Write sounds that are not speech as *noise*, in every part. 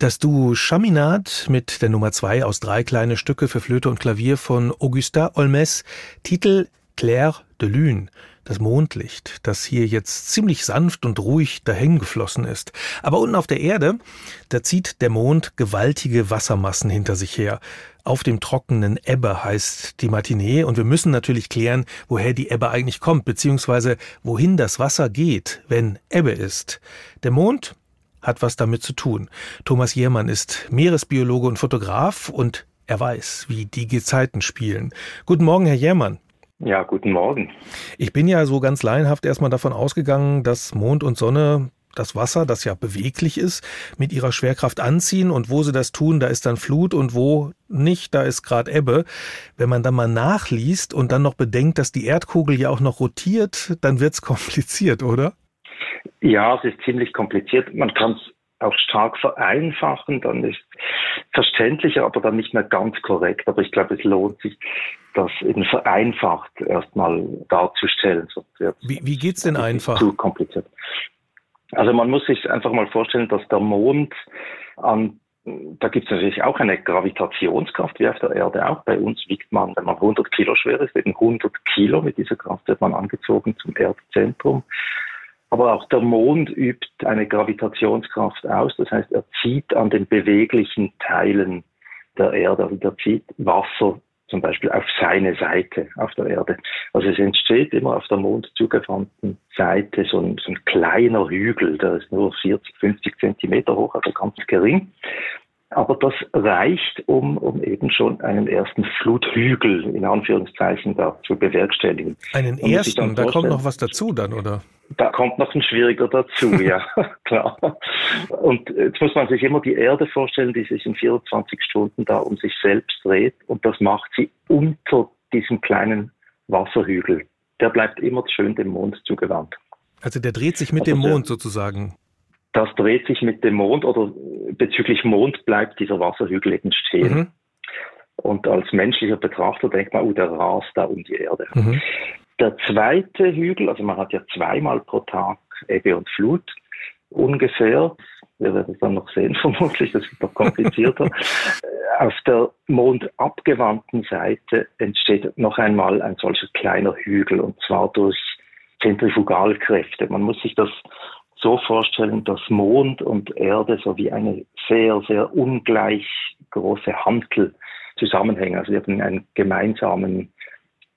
Das Duo Chaminade mit der Nummer zwei aus drei kleine Stücke für Flöte und Klavier von Augustin Olmes, Titel Claire de Lune, das Mondlicht, das hier jetzt ziemlich sanft und ruhig dahingeflossen ist. Aber unten auf der Erde, da zieht der Mond gewaltige Wassermassen hinter sich her. Auf dem trockenen Ebbe heißt die Matinee und wir müssen natürlich klären, woher die Ebbe eigentlich kommt, beziehungsweise wohin das Wasser geht, wenn Ebbe ist. Der Mond hat was damit zu tun. Thomas Jermann ist Meeresbiologe und Fotograf und er weiß, wie die Gezeiten spielen. Guten Morgen, Herr Jermann. Ja, guten Morgen. Ich bin ja so ganz laienhaft erstmal davon ausgegangen, dass Mond und Sonne das Wasser, das ja beweglich ist, mit ihrer Schwerkraft anziehen und wo sie das tun, da ist dann Flut und wo nicht, da ist gerade Ebbe. Wenn man dann mal nachliest und dann noch bedenkt, dass die Erdkugel ja auch noch rotiert, dann wird's *laughs* kompliziert, oder? Ja, es ist ziemlich kompliziert. Man kann es auch stark vereinfachen, dann ist verständlicher, aber dann nicht mehr ganz korrekt. Aber ich glaube, es lohnt sich, das eben vereinfacht erstmal darzustellen. wie wie geht es denn einfach? Zu kompliziert. Also man muss sich einfach mal vorstellen, dass der Mond an da gibt es natürlich auch eine Gravitationskraft, wie auf der Erde auch. Bei uns wiegt man, wenn man 100 Kilo schwer ist, eben 100 Kilo. Mit dieser Kraft wird man angezogen zum Erdzentrum. Aber auch der Mond übt eine Gravitationskraft aus. Das heißt, er zieht an den beweglichen Teilen der Erde, also er zieht Wasser zum Beispiel auf seine Seite auf der Erde. Also es entsteht immer auf der Mond zugewandten Seite so ein, so ein kleiner Hügel, der ist nur 40, 50 Zentimeter hoch, also ganz gering. Aber das reicht, um, um eben schon einen ersten Fluthügel in Anführungszeichen da zu bewerkstelligen. Einen ersten, da kommt noch was dazu dann, oder? Da kommt noch ein schwieriger dazu, *laughs* ja, *laughs* klar. Und jetzt muss man sich immer die Erde vorstellen, die sich in 24 Stunden da um sich selbst dreht und das macht sie unter diesem kleinen Wasserhügel. Der bleibt immer schön dem Mond zugewandt. Also der dreht sich mit also dem Mond sozusagen das dreht sich mit dem Mond oder bezüglich Mond bleibt dieser Wasserhügel eben stehen. Mhm. Und als menschlicher Betrachter denkt man, oh, der rast da um die Erde. Mhm. Der zweite Hügel, also man hat ja zweimal pro Tag Ebbe und Flut, ungefähr, wir werden es dann noch sehen *laughs* vermutlich, das ist noch komplizierter, *laughs* auf der mondabgewandten Seite entsteht noch einmal ein solcher kleiner Hügel und zwar durch Zentrifugalkräfte. Man muss sich das so vorstellen, dass Mond und Erde so wie eine sehr, sehr ungleich große Hantel zusammenhängen. Also wir haben einen gemeinsamen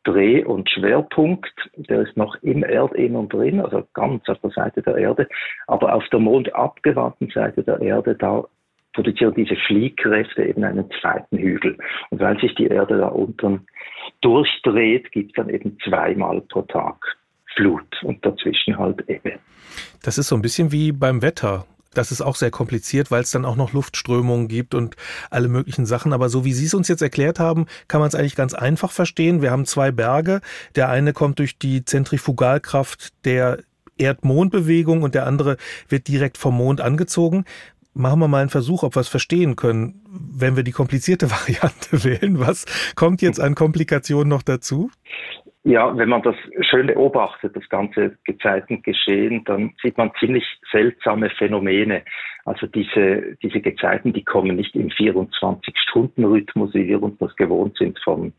Dreh- und Schwerpunkt, der ist noch im Erdinnern drin, also ganz auf der Seite der Erde, aber auf der mondabgewandten Seite der Erde, da produzieren diese Fliehkräfte eben einen zweiten Hügel. Und weil sich die Erde da unten durchdreht, gibt es dann eben zweimal pro Tag Flut und dazwischen halt Ebbe. Das ist so ein bisschen wie beim Wetter. Das ist auch sehr kompliziert, weil es dann auch noch Luftströmungen gibt und alle möglichen Sachen. Aber so wie Sie es uns jetzt erklärt haben, kann man es eigentlich ganz einfach verstehen. Wir haben zwei Berge. Der eine kommt durch die Zentrifugalkraft der Erd-Mond-Bewegung und der andere wird direkt vom Mond angezogen. Machen wir mal einen Versuch, ob wir es verstehen können, wenn wir die komplizierte *laughs* Variante wählen. Was kommt jetzt an Komplikationen noch dazu? Ja, wenn man das schön beobachtet, das ganze Gezeitengeschehen, dann sieht man ziemlich seltsame Phänomene. Also diese, diese Gezeiten, die kommen nicht im 24-Stunden-Rhythmus, wie wir uns das gewohnt sind vom,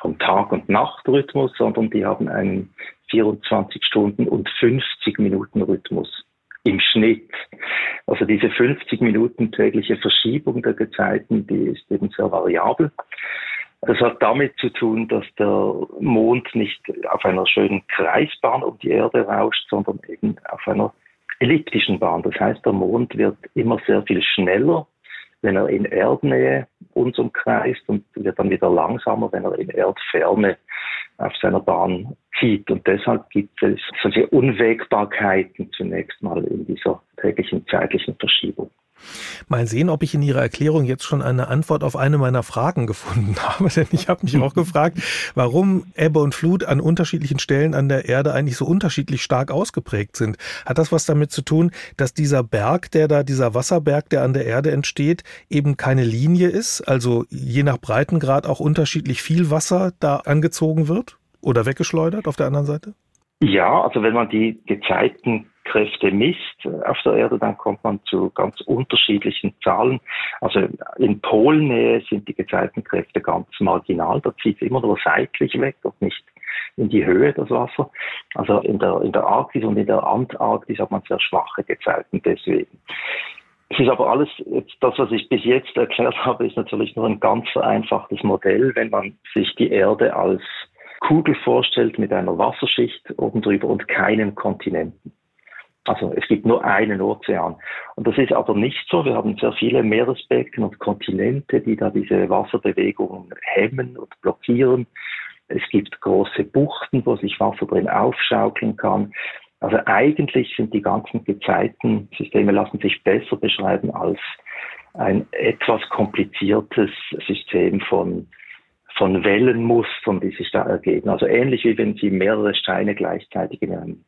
vom Tag- und Nachtrhythmus, sondern die haben einen 24 Stunden und 50 Minuten Rhythmus im Schnitt. Also diese 50 Minuten tägliche Verschiebung der Gezeiten, die ist eben sehr variabel. Das hat damit zu tun, dass der Mond nicht auf einer schönen Kreisbahn um die Erde rauscht, sondern eben auf einer elliptischen Bahn. Das heißt, der Mond wird immer sehr viel schneller, wenn er in Erdnähe uns umkreist und wird dann wieder langsamer, wenn er in Erdferne auf seiner Bahn zieht. Und deshalb gibt es solche Unwägbarkeiten zunächst mal in dieser täglichen zeitlichen Verschiebung. Mal sehen, ob ich in Ihrer Erklärung jetzt schon eine Antwort auf eine meiner Fragen gefunden *laughs* habe, denn ich habe mich auch gefragt, warum Ebbe und Flut an unterschiedlichen Stellen an der Erde eigentlich so unterschiedlich stark ausgeprägt sind. Hat das was damit zu tun, dass dieser Berg, der da, dieser Wasserberg, der an der Erde entsteht, eben keine Linie ist, also je nach Breitengrad auch unterschiedlich viel Wasser da angezogen wird oder weggeschleudert auf der anderen Seite? Ja, also wenn man die Gezeiten Kräfte misst auf der Erde, dann kommt man zu ganz unterschiedlichen Zahlen. Also in Polnähe sind die Gezeitenkräfte ganz marginal, da zieht es immer nur seitlich weg und nicht in die Höhe das Wasser. Also in der, in der Arktis und in der Antarktis hat man sehr schwache Gezeiten deswegen. Es ist aber alles, das, was ich bis jetzt erklärt habe, ist natürlich nur ein ganz vereinfachtes Modell, wenn man sich die Erde als Kugel vorstellt mit einer Wasserschicht oben drüber und keinen Kontinenten. Also es gibt nur einen Ozean. Und das ist aber nicht so. Wir haben sehr viele Meeresbecken und Kontinente, die da diese Wasserbewegungen hemmen und blockieren. Es gibt große Buchten, wo sich Wasser drin aufschaukeln kann. Also eigentlich sind die ganzen Gezeitensysteme lassen sich besser beschreiben als ein etwas kompliziertes System von, von Wellenmustern, die sich da ergeben. Also ähnlich wie wenn Sie mehrere Steine gleichzeitig in einem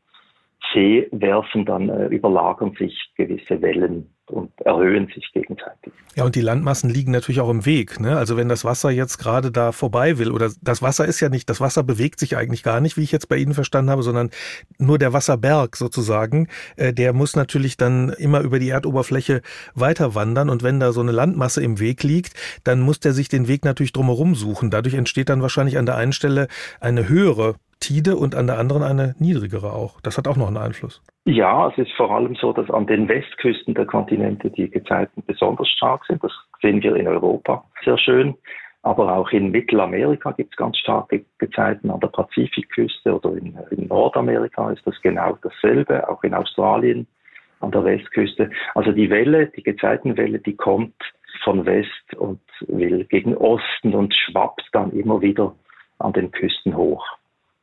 See werfen, dann äh, überlagern sich gewisse Wellen und erhöhen sich gegenseitig. Ja, und die Landmassen liegen natürlich auch im Weg. Ne? Also wenn das Wasser jetzt gerade da vorbei will, oder das Wasser ist ja nicht, das Wasser bewegt sich eigentlich gar nicht, wie ich jetzt bei Ihnen verstanden habe, sondern nur der Wasserberg sozusagen, äh, der muss natürlich dann immer über die Erdoberfläche weiter wandern. Und wenn da so eine Landmasse im Weg liegt, dann muss der sich den Weg natürlich drumherum suchen. Dadurch entsteht dann wahrscheinlich an der einen Stelle eine höhere Tide und an der anderen eine niedrigere auch. Das hat auch noch einen Einfluss. Ja, es ist vor allem so, dass an den Westküsten der Kontinente die Gezeiten besonders stark sind. Das sehen wir in Europa sehr schön. Aber auch in Mittelamerika gibt es ganz starke Gezeiten an der Pazifikküste oder in, in, Nordamerika ist das genau dasselbe, auch in Australien an der Westküste. Also die Welle, die Gezeitenwelle, die kommt von West und will gegen Osten und schwappt dann immer wieder an den Küsten hoch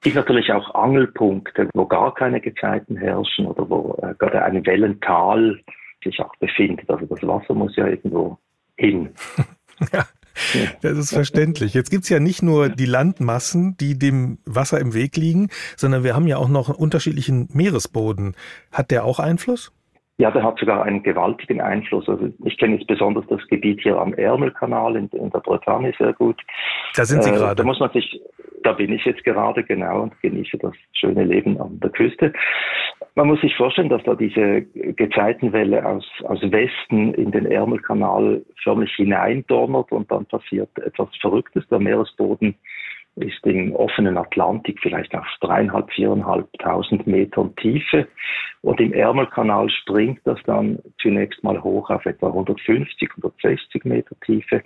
gibt natürlich auch Angelpunkte, wo gar keine Gezeiten herrschen oder wo äh, gerade ein Wellental sich auch befindet. Also das Wasser muss ja irgendwo hin. *laughs* ja. Das ist verständlich. Jetzt gibt's ja nicht nur die Landmassen, die dem Wasser im Weg liegen, sondern wir haben ja auch noch einen unterschiedlichen Meeresboden. Hat der auch Einfluss? Ja, der hat sogar einen gewaltigen Einfluss. Also ich kenne jetzt besonders das Gebiet hier am Ärmelkanal in, in der Bretagne sehr gut. Da sind Sie äh, gerade. Da muss man sich, da bin ich jetzt gerade genau und genieße das schöne Leben an der Küste. Man muss sich vorstellen, dass da diese Gezeitenwelle aus, aus Westen in den Ärmelkanal förmlich hineindonnert und dann passiert etwas Verrücktes. Der Meeresboden ist im offenen Atlantik vielleicht auf dreieinhalb, viereinhalbtausend Metern Tiefe. Und im Ärmelkanal springt das dann zunächst mal hoch auf etwa 150, 160 Meter Tiefe.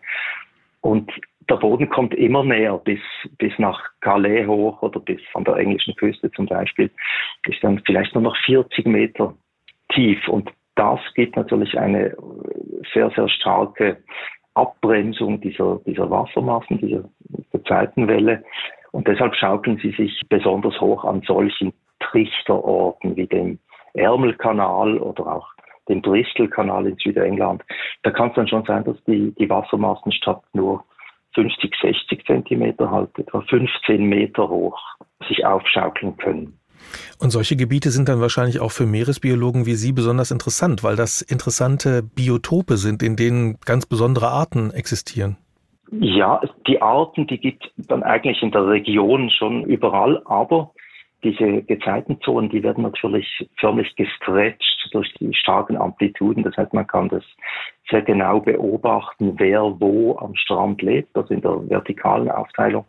Und der Boden kommt immer näher bis, bis nach Calais hoch oder bis an der englischen Küste zum Beispiel, ist dann vielleicht nur noch 40 Meter tief. Und das gibt natürlich eine sehr, sehr starke Abbremsung dieser, dieser Wassermassen, dieser, dieser Zeitenwelle. Und deshalb schaukeln sie sich besonders hoch an solchen Trichterorten wie dem Ärmelkanal oder auch dem Bristolkanal in Südengland. Da kann es dann schon sein, dass die, die Wassermassen statt nur 50, 60 Zentimeter halt etwa 15 Meter hoch sich aufschaukeln können. Und solche Gebiete sind dann wahrscheinlich auch für Meeresbiologen wie Sie besonders interessant, weil das interessante Biotope sind, in denen ganz besondere Arten existieren. Ja, die Arten, die gibt es dann eigentlich in der Region schon überall, aber diese Gezeitenzonen, die werden natürlich förmlich gestretcht durch die starken Amplituden. Das heißt, man kann das sehr genau beobachten, wer wo am Strand lebt, also in der vertikalen Aufteilung.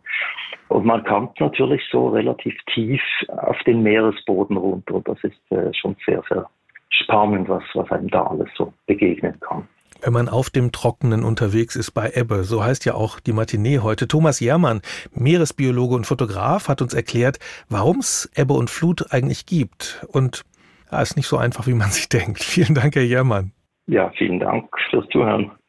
Und man kommt natürlich so relativ tief auf den Meeresboden runter. Und das ist äh, schon sehr, sehr spannend, was, was einem da alles so begegnen kann wenn man auf dem Trockenen unterwegs ist bei Ebbe. So heißt ja auch die Matinee heute. Thomas Jermann, Meeresbiologe und Fotograf, hat uns erklärt, warum es Ebbe und Flut eigentlich gibt. Und ja, ist nicht so einfach, wie man sich *laughs* denkt. Vielen Dank, Herr Jermann. Ja, vielen Dank fürs Zuhören.